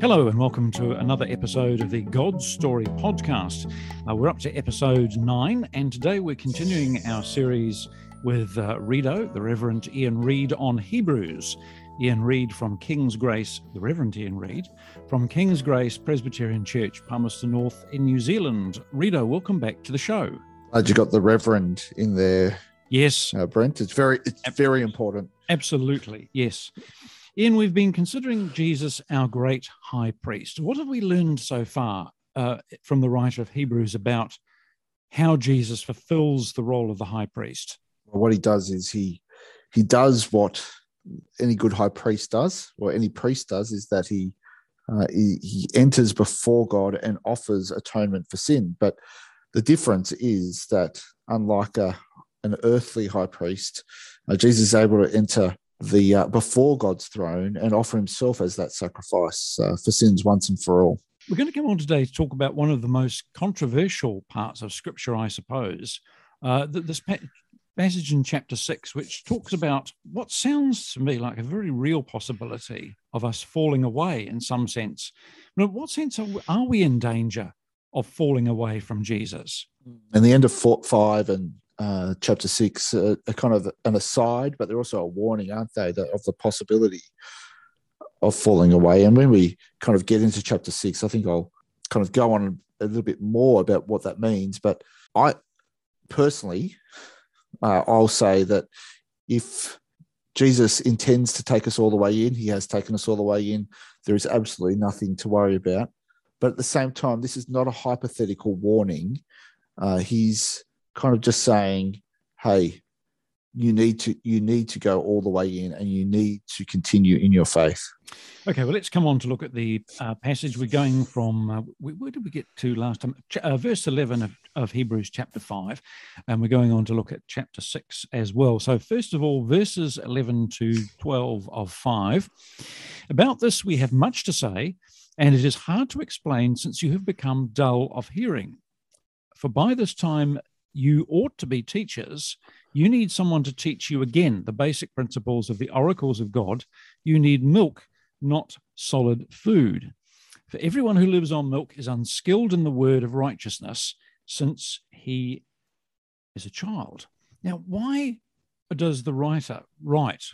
Hello, and welcome to another episode of the God Story podcast. Uh, we're up to episode nine, and today we're continuing our series with uh, Redo, the Reverend Ian Reed, on Hebrews. Ian Reed from King's Grace, the Reverend Ian Reed from King's Grace Presbyterian Church, Palmerston North in New Zealand. Redo, welcome back to the show. Glad you got the Reverend in there. Yes, uh, Brent. It's very, it's very important. Absolutely, yes. Ian, we've been considering Jesus our great high priest. What have we learned so far uh, from the writer of Hebrews about how Jesus fulfills the role of the high priest? Well, what he does is he he does what any good high priest does, or any priest does, is that he uh, he, he enters before God and offers atonement for sin. But the difference is that unlike a, an earthly high priest, uh, Jesus is able to enter the uh, before God's throne and offer Himself as that sacrifice uh, for sins once and for all. We're going to come on today to talk about one of the most controversial parts of Scripture, I suppose. Uh, this pa- passage in chapter six, which talks about what sounds to me like a very real possibility of us falling away in some sense. But in what sense are we, are we in danger of falling away from Jesus? In the end of four, five and uh, chapter six uh, a kind of an aside, but they're also a warning, aren't they, that, of the possibility of falling away. And when we kind of get into chapter six, I think I'll kind of go on a little bit more about what that means. But I personally, uh, I'll say that if Jesus intends to take us all the way in, he has taken us all the way in, there is absolutely nothing to worry about. But at the same time, this is not a hypothetical warning. Uh, he's kind of just saying, hey, you need to you need to go all the way in and you need to continue in your faith. Okay well let's come on to look at the uh, passage we're going from uh, where did we get to last time? Uh, verse 11 of, of hebrews chapter 5 and we're going on to look at chapter 6 as well. So first of all verses 11 to 12 of 5 about this we have much to say and it is hard to explain since you have become dull of hearing. For by this time you ought to be teachers. You need someone to teach you again the basic principles of the oracles of God. You need milk, not solid food. For everyone who lives on milk is unskilled in the word of righteousness, since he is a child. Now, why does the writer write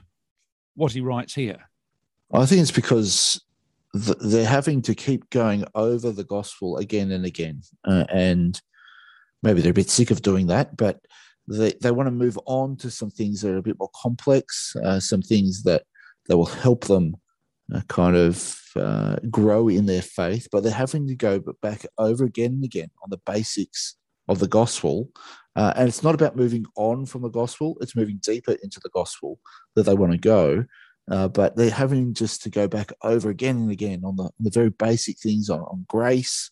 what he writes here? I think it's because they're having to keep going over the gospel again and again. Uh, and maybe they're a bit sick of doing that, but they, they want to move on to some things that are a bit more complex, uh, some things that, that will help them uh, kind of uh, grow in their faith, but they're having to go back over again and again on the basics of the gospel. Uh, and it's not about moving on from the gospel, it's moving deeper into the gospel that they want to go. Uh, but they're having just to go back over again and again on the, on the very basic things on, on grace,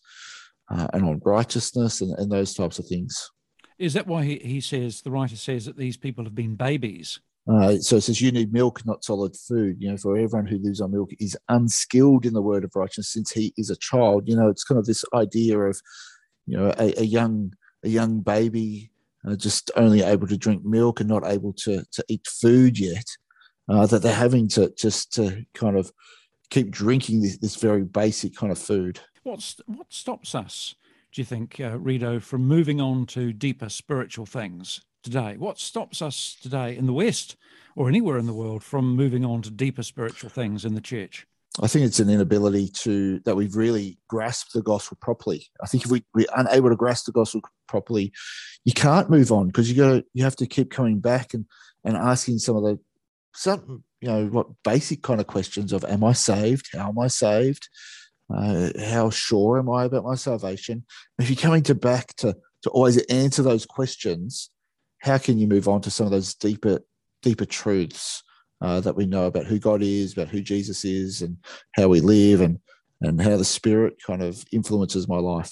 uh, and on righteousness and, and those types of things. Is that why he, he says, the writer says that these people have been babies? Uh, so it says you need milk, not solid food. You know, for everyone who lives on milk is unskilled in the word of righteousness since he is a child. You know, it's kind of this idea of, you know, a, a young a young baby uh, just only able to drink milk and not able to to eat food yet. Uh, that they're having to just to kind of keep drinking this, this very basic kind of food. What's what stops us, do you think, uh, Redo, from moving on to deeper spiritual things today? What stops us today in the West or anywhere in the world from moving on to deeper spiritual things in the church? I think it's an inability to that we've really grasped the gospel properly. I think if we, we're unable to grasp the gospel properly, you can't move on because you got you have to keep coming back and and asking some of the some you know what basic kind of questions of am I saved? How am I saved? Uh, how sure am I about my salvation? If you're coming to back to to always answer those questions, how can you move on to some of those deeper deeper truths uh, that we know about who God is, about who Jesus is, and how we live, and and how the Spirit kind of influences my life.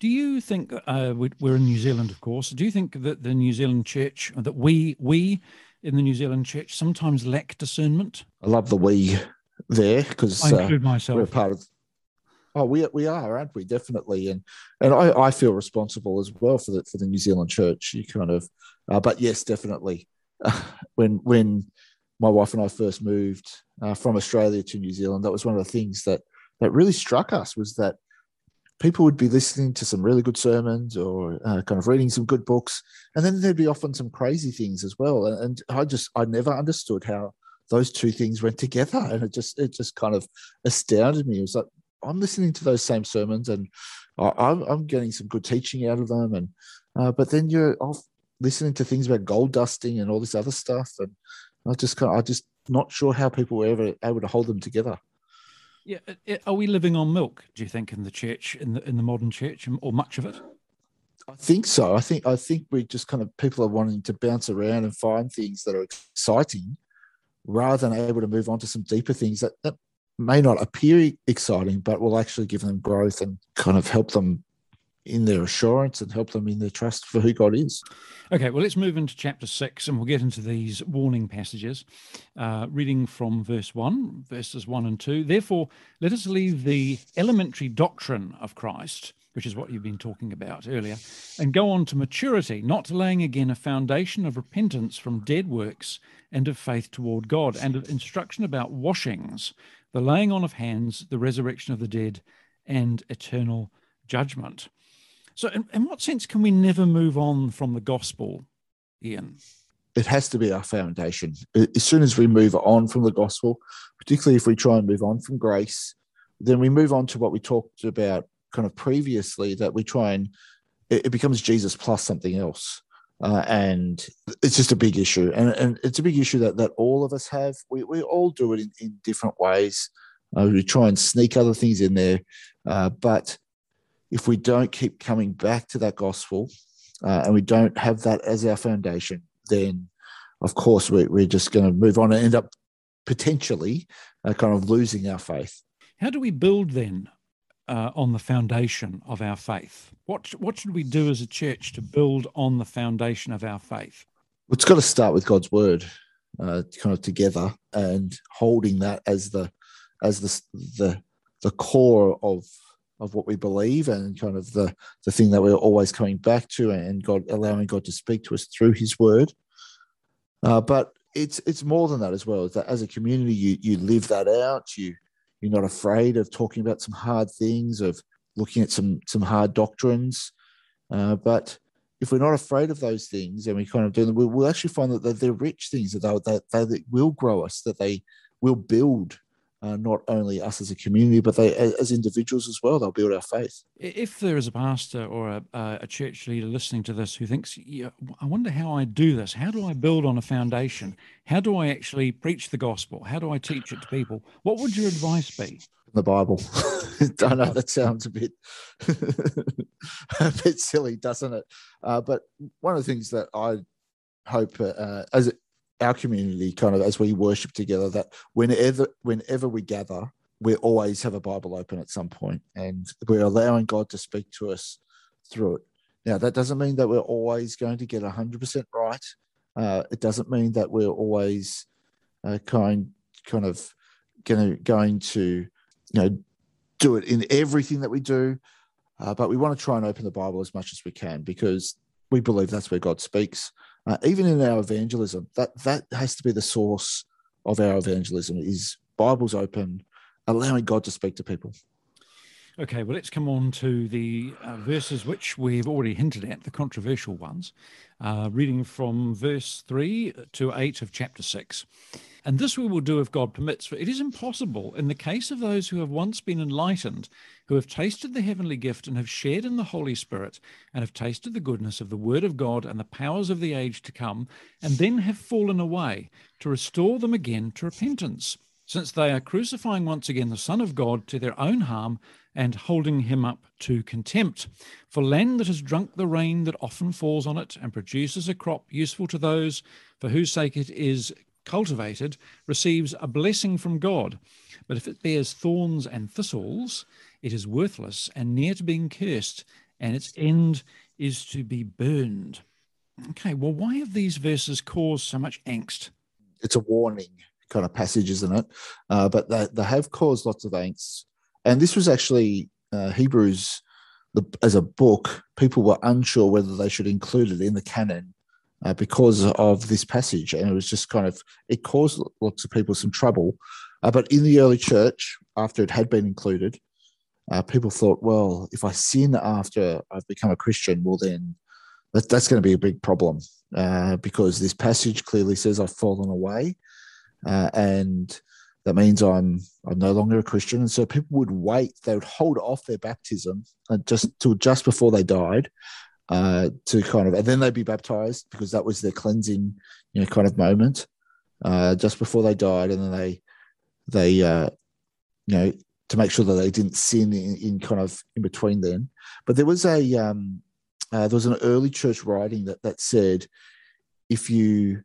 Do you think uh, we're in New Zealand, of course? Do you think that the New Zealand Church, that we we in the New Zealand Church sometimes lack discernment? I love the we there because I include uh, myself. We're part of Oh, we we are, aren't we? Definitely, and and I, I feel responsible as well for the for the New Zealand Church. You kind of, uh, but yes, definitely. Uh, when when my wife and I first moved uh, from Australia to New Zealand, that was one of the things that that really struck us was that people would be listening to some really good sermons or uh, kind of reading some good books, and then there'd be often some crazy things as well. And, and I just I never understood how those two things went together, and it just it just kind of astounded me. It was like I'm listening to those same sermons, and I, I'm, I'm getting some good teaching out of them, and uh, but then you're off listening to things about gold dusting and all this other stuff, and I just kind of, I just not sure how people were ever able to hold them together. Yeah, uh, uh, are we living on milk? Do you think in the church, in the in the modern church, um, or much of it? I think so. I think I think we just kind of people are wanting to bounce around and find things that are exciting, rather than able to move on to some deeper things that, that may not appear exciting, but will actually give them growth and kind of help them in their assurance and help them in their trust for who God is. Okay, well, let's move into chapter six and we'll get into these warning passages. Uh, reading from verse one, verses one and two. Therefore, let us leave the elementary doctrine of Christ, which is what you've been talking about earlier, and go on to maturity, not laying again a foundation of repentance from dead works and of faith toward God, and of instruction about washings, the laying on of hands, the resurrection of the dead, and eternal judgment. So, in, in what sense can we never move on from the gospel, Ian? It has to be our foundation. As soon as we move on from the gospel, particularly if we try and move on from grace, then we move on to what we talked about kind of previously that we try and it, it becomes Jesus plus something else. Uh, and it's just a big issue. And, and it's a big issue that, that all of us have. We, we all do it in, in different ways. Uh, we try and sneak other things in there. Uh, but if we don't keep coming back to that gospel uh, and we don't have that as our foundation, then of course we, we're just going to move on and end up potentially uh, kind of losing our faith. How do we build then uh, on the foundation of our faith? What what should we do as a church to build on the foundation of our faith? It's got to start with God's word, uh, kind of together, and holding that as the as the the the core of of what we believe and kind of the the thing that we're always coming back to and God allowing God to speak to us through his word. Uh, but it's it's more than that as well. That as a community you you live that out. You you're not afraid of talking about some hard things, of looking at some some hard doctrines. Uh, but if we're not afraid of those things and we kind of do them, we'll, actually find that they're, rich things that they, that they will grow us, that they will build uh, not only us as a community, but they as individuals as well. They'll build our faith. If there is a pastor or a, a church leader listening to this who thinks, yeah, I wonder how I do this. How do I build on a foundation? How do I actually preach the gospel? How do I teach it to people? What would your advice be? The Bible. I know that sounds a bit a bit silly, doesn't it? Uh, but one of the things that I hope uh, as our community kind of as we worship together that whenever whenever we gather we always have a bible open at some point and we're allowing god to speak to us through it. Now that doesn't mean that we're always going to get 100% right. Uh, it doesn't mean that we're always uh, kind kind of going to going to you know do it in everything that we do. Uh, but we want to try and open the bible as much as we can because we believe that's where god speaks uh, even in our evangelism, that that has to be the source of our evangelism is Bibles open, allowing God to speak to people. Okay, well, let's come on to the uh, verses which we've already hinted at, the controversial ones, uh, reading from verse 3 to 8 of chapter 6. And this we will do if God permits, for it is impossible in the case of those who have once been enlightened, who have tasted the heavenly gift and have shared in the Holy Spirit, and have tasted the goodness of the Word of God and the powers of the age to come, and then have fallen away, to restore them again to repentance, since they are crucifying once again the Son of God to their own harm and holding him up to contempt. For land that has drunk the rain that often falls on it and produces a crop useful to those for whose sake it is cultivated receives a blessing from God. But if it bears thorns and thistles, it is worthless and near to being cursed, and its end is to be burned. Okay, well, why have these verses caused so much angst? It's a warning kind of passage, isn't it? Uh, but they, they have caused lots of angst. And this was actually uh, Hebrews the, as a book, people were unsure whether they should include it in the canon uh, because of this passage. And it was just kind of, it caused lots of people some trouble. Uh, but in the early church, after it had been included, uh, people thought, well, if I sin after I've become a Christian, well, then that, that's going to be a big problem uh, because this passage clearly says I've fallen away, uh, and that means I'm I'm no longer a Christian. And so people would wait; they would hold off their baptism uh, just till just before they died uh, to kind of, and then they'd be baptized because that was their cleansing, you know, kind of moment uh, just before they died, and then they they uh, you know to make sure that they didn't sin in, in kind of in between then. But there was a um, uh, there was an early church writing that that said if you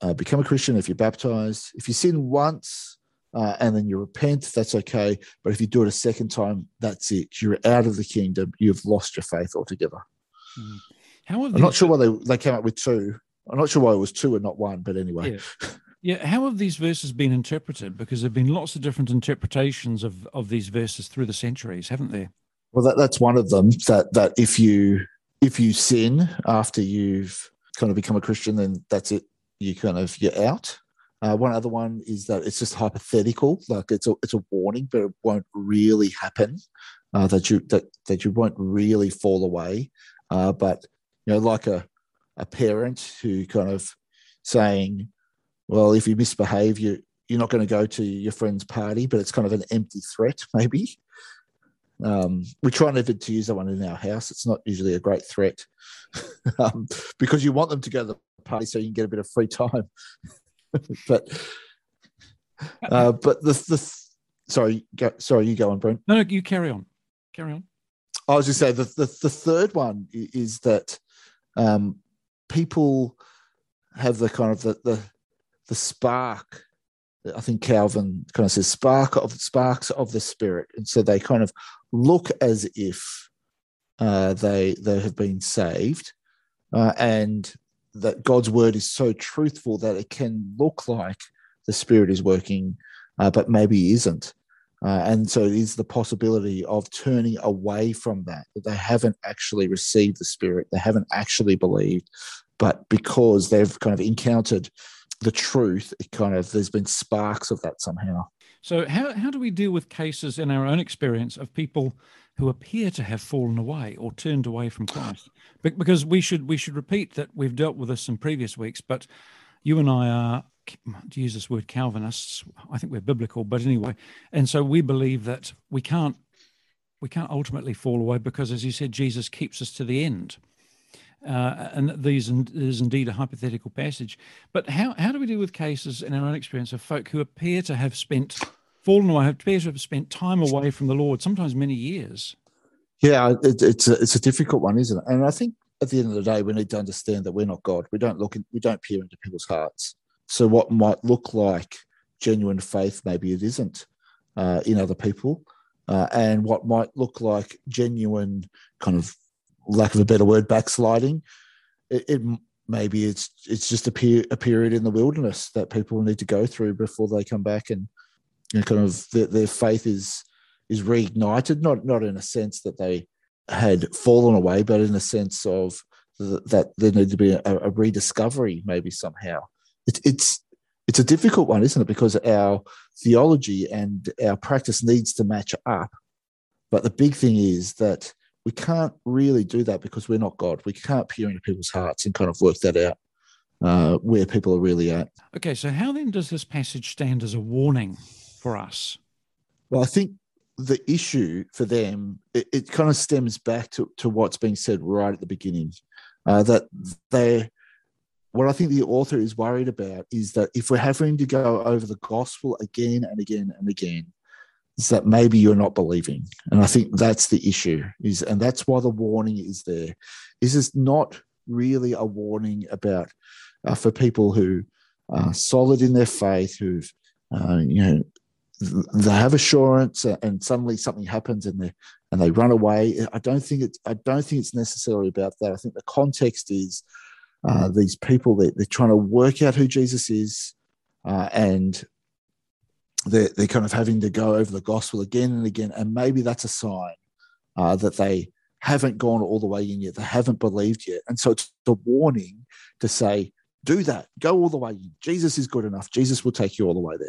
uh, become a Christian, if you're baptized, if you sin once uh, and then you repent, that's okay. But if you do it a second time, that's it. You're out of the kingdom. You've lost your faith altogether. Mm. How I'm not sure why they, they came up with two. I'm not sure why it was two and not one, but anyway. Yeah. Yeah, how have these verses been interpreted? Because there have been lots of different interpretations of, of these verses through the centuries, haven't there? Well, that, that's one of them. That that if you if you sin after you've kind of become a Christian, then that's it. You kind of you're out. Uh, one other one is that it's just hypothetical, like it's a it's a warning, but it won't really happen. Uh, that you that that you won't really fall away, uh, but you know, like a a parent who kind of saying, well, if you misbehave, you you're not going to go to your friend's party, but it's kind of an empty threat, maybe. Um, we try never to use that one in our house. It's not usually a great threat um, because you want them to go to the party so you can get a bit of free time. but uh, but the the sorry go, sorry you go on, Brent. No, no, you carry on. Carry on. I was just saying the, the the third one is that um, people have the kind of the the the spark. I think Calvin kind of says spark of sparks of the spirit, and so they kind of look as if uh, they they have been saved, uh, and that God's word is so truthful that it can look like the spirit is working, uh, but maybe isn't. Uh, and so it is the possibility of turning away from that, that they haven't actually received the Spirit, they haven't actually believed, but because they've kind of encountered the truth, it kind of there's been sparks of that somehow. So how how do we deal with cases in our own experience of people who appear to have fallen away or turned away from Christ? Because we should we should repeat that we've dealt with this in previous weeks, but you and I are to use this word Calvinists. I think we're biblical, but anyway, and so we believe that we can't we can't ultimately fall away because, as you said, Jesus keeps us to the end. Uh, and these is indeed a hypothetical passage. But how, how do we deal with cases in our own experience of folk who appear to have spent, fallen away, have to have spent time away from the Lord, sometimes many years? Yeah, it, it's a, it's a difficult one, isn't it? And I think at the end of the day, we need to understand that we're not God. We don't look, in, we don't peer into people's hearts. So what might look like genuine faith, maybe it isn't uh, in other people, uh, and what might look like genuine kind of lack of a better word, backsliding. It, it maybe it's it's just a, a period in the wilderness that people need to go through before they come back and, and kind of their, their faith is is reignited. Not not in a sense that they had fallen away, but in a sense of the, that there need to be a, a rediscovery, maybe somehow. It, it's it's a difficult one, isn't it? Because our theology and our practice needs to match up. But the big thing is that we can't really do that because we're not God. We can't peer into people's hearts and kind of work that out uh, where people are really at. Okay, so how then does this passage stand as a warning for us? Well, I think the issue for them it, it kind of stems back to, to what's being said right at the beginning uh, that they what I think the author is worried about is that if we're having to go over the gospel again and again and again, is that maybe you're not believing and i think that's the issue is and that's why the warning is there is it's not really a warning about uh, for people who are solid in their faith who've uh, you know they have assurance and suddenly something happens and they and they run away i don't think it's i don't think it's necessarily about that i think the context is uh, these people that they're trying to work out who jesus is uh, and they're, they're kind of having to go over the gospel again and again. And maybe that's a sign uh, that they haven't gone all the way in yet. They haven't believed yet. And so it's a warning to say, do that, go all the way in. Jesus is good enough. Jesus will take you all the way there.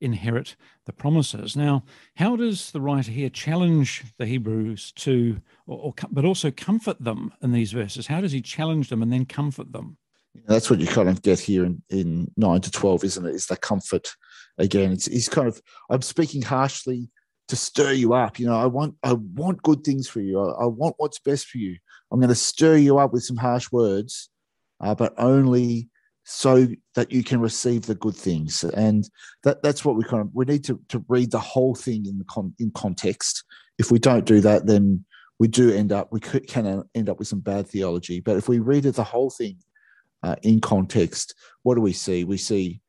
inherit the promises. Now, how does the writer here challenge the Hebrews to, or, or, but also comfort them in these verses? How does he challenge them and then comfort them? That's what you kind of get here in, in 9 to 12, isn't it? Is the comfort again. It's, it's kind of, I'm speaking harshly to stir you up. You know, I want, I want good things for you. I, I want what's best for you. I'm going to stir you up with some harsh words, uh, but only so that you can receive the good things. And that, that's what we kind of we need to, to read the whole thing in the con, in context. If we don't do that, then we do end up we could, can end up with some bad theology. But if we read the whole thing uh, in context, what do we see? We see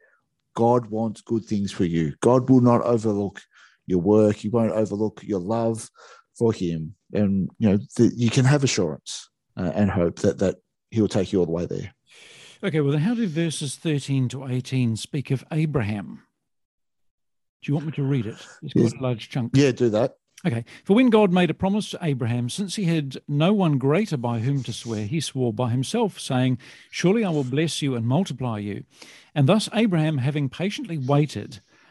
God wants good things for you. God will not overlook your work. He won't overlook your love for Him, and you know the, you can have assurance uh, and hope that that He will take you all the way there. Okay, well, then how do verses 13 to 18 speak of Abraham? Do you want me to read it? It's quite yes. a large chunk. Yeah, do that. Okay. For when God made a promise to Abraham, since he had no one greater by whom to swear, he swore by himself, saying, Surely I will bless you and multiply you. And thus Abraham, having patiently waited,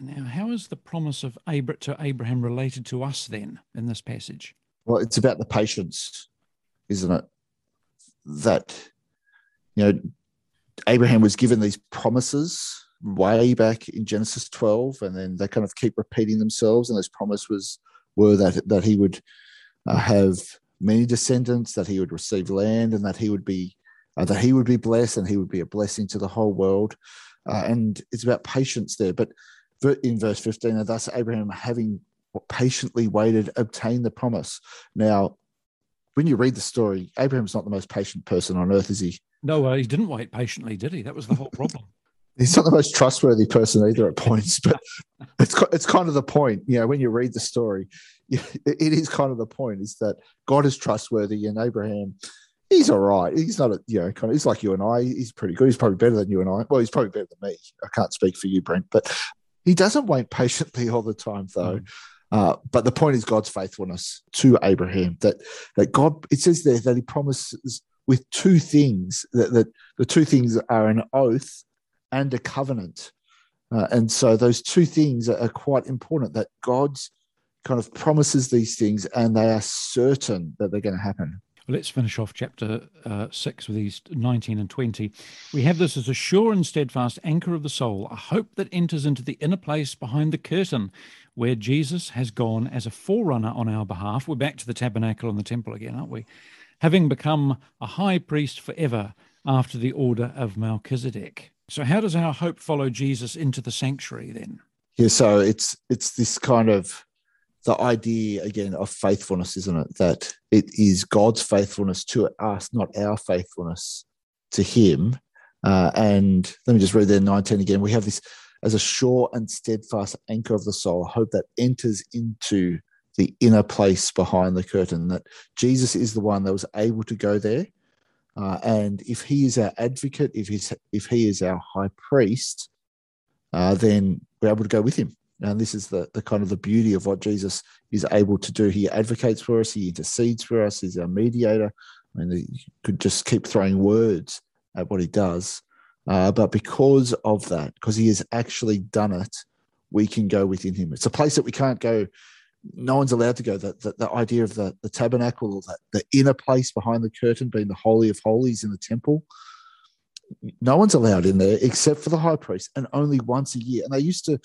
Now, how is the promise of Abra- to Abraham related to us then in this passage? Well, it's about the patience, isn't it? That, you know, Abraham was given these promises way back in Genesis 12, and then they kind of keep repeating themselves. And those promises were that that he would uh, have many descendants, that he would receive land, and that he would be uh, that he would be blessed, and he would be a blessing to the whole world. Uh, and it's about patience there. But in verse 15, and thus Abraham, having patiently waited, obtained the promise. Now, when you read the story, Abraham's not the most patient person on earth, is he? No, uh, he didn't wait patiently, did he? That was the whole problem. He's not the most trustworthy person either at points, but it's it's kind of the point. You know, when you read the story, it is kind of the point is that God is trustworthy, and Abraham, he's all right. He's not a you know kind of he's like you and I. He's pretty good. He's probably better than you and I. Well, he's probably better than me. I can't speak for you, Brent, but he doesn't wait patiently all the time, though. Mm. Uh, but the point is God's faithfulness to Abraham. That that God, it says there that He promises with two things that, that the two things are an oath and a covenant. Uh, and so those two things are, are quite important that God's kind of promises these things and they are certain that they're going to happen. Let's finish off chapter uh, 6 with these 19 and 20. We have this as a sure and steadfast anchor of the soul, a hope that enters into the inner place behind the curtain, where Jesus has gone as a forerunner on our behalf. We're back to the tabernacle and the temple again, aren't we? having become a high priest forever after the order of Melchizedek. So, how does our hope follow Jesus into the sanctuary then? Yeah, so it's it's this kind of the idea again of faithfulness, isn't it? That it is God's faithfulness to us, not our faithfulness to Him. Uh, and let me just read there 19 again. We have this as a sure and steadfast anchor of the soul, hope that enters into the inner place behind the curtain, that Jesus is the one that was able to go there. Uh, and if he is our advocate, if he's if he is our high priest, uh, then we're able to go with him. And this is the, the kind of the beauty of what Jesus is able to do. He advocates for us, he intercedes for us, he's our mediator. I mean, you could just keep throwing words at what he does. Uh, but because of that, because he has actually done it, we can go within him. It's a place that we can't go no one's allowed to go. That the, the, idea of the, the tabernacle or the, the inner place behind the curtain being the holy of holies in the temple, no one's allowed in there except for the high priest, and only once a year. And they used to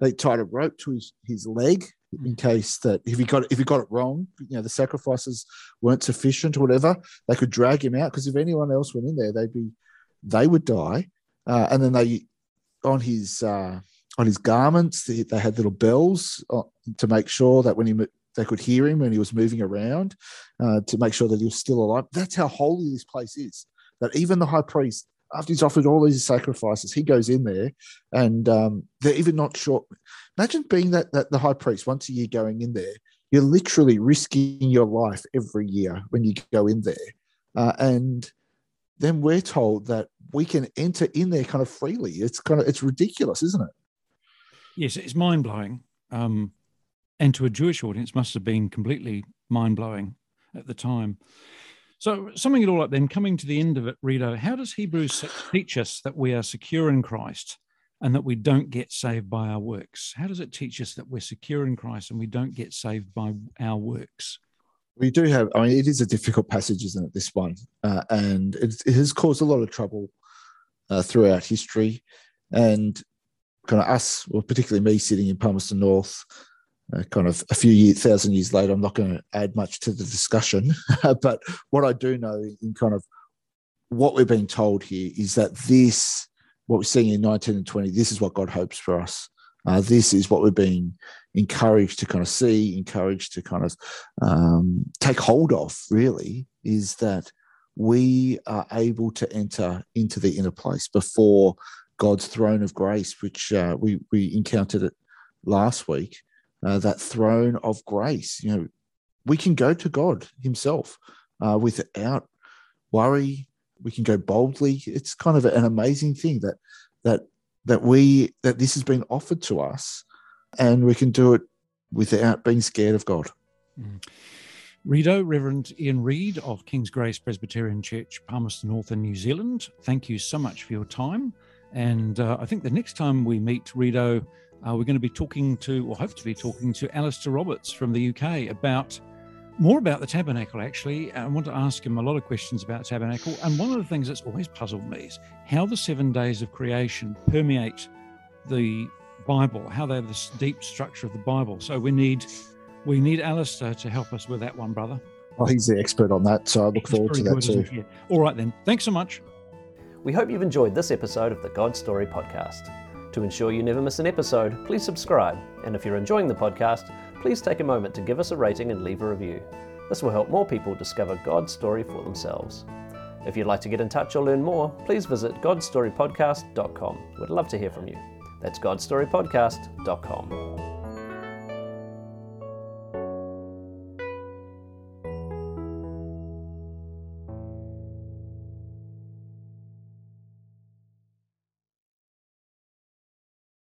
they tied a rope to his, his leg in case that if he got if he got it wrong, you know, the sacrifices weren't sufficient or whatever, they could drag him out because if anyone else went in there, they'd be they would die. Uh, and then they on his uh, on his garments, they, they had little bells uh, to make sure that when he they could hear him when he was moving around uh, to make sure that he was still alive. That's how holy this place is. That even the high priest, after he's offered all these sacrifices, he goes in there and um, they're even not sure. Imagine being that, that the high priest once a year going in there. You're literally risking your life every year when you go in there. Uh, and then we're told that we can enter in there kind of freely. It's kind of it's ridiculous, isn't it? Yes, it's mind blowing. Um, and to a Jewish audience, must have been completely mind blowing at the time. So, summing it all up, then coming to the end of it, Rito, how does Hebrews teach us that we are secure in Christ and that we don't get saved by our works? How does it teach us that we're secure in Christ and we don't get saved by our works? We do have, I mean, it is a difficult passage, isn't it, this one? Uh, and it, it, has caused a lot of trouble uh, throughout history. And kind of us, or particularly me sitting in Palmerston North, uh, kind of a few thousand years later, I'm not going to add much to the discussion. but what I do know in kind of what we're being told here is that this, what we're seeing in 19 and 20, this is what God hopes for us. Uh, this is what we're being encouraged to kind of see, encouraged to kind of um, take hold of, really, is that we are able to enter into the inner place before God's throne of grace, which uh, we, we encountered it last week, uh, that throne of grace. You know, we can go to God Himself uh, without worry. We can go boldly. It's kind of an amazing thing that that that we that this has been offered to us, and we can do it without being scared of God. Mm. Rito, Reverend Ian Reid of King's Grace Presbyterian Church, Palmerston North in New Zealand, thank you so much for your time. And uh, I think the next time we meet Rito, uh, we're going to be talking to, or hope to be talking to Alastair Roberts from the UK about more about the tabernacle, actually. I want to ask him a lot of questions about tabernacle. And one of the things that's always puzzled me is how the seven days of creation permeate the Bible, how they're this deep structure of the Bible. So we need we need Alistair to help us with that one, brother. Well, he's the expert on that, so I look he's forward to that too. Yeah. All right, then. Thanks so much. We hope you've enjoyed this episode of the God Story podcast. To ensure you never miss an episode, please subscribe. And if you're enjoying the podcast, please take a moment to give us a rating and leave a review. This will help more people discover God's story for themselves. If you'd like to get in touch or learn more, please visit godstorypodcast.com. We'd love to hear from you. That's godstorypodcast.com.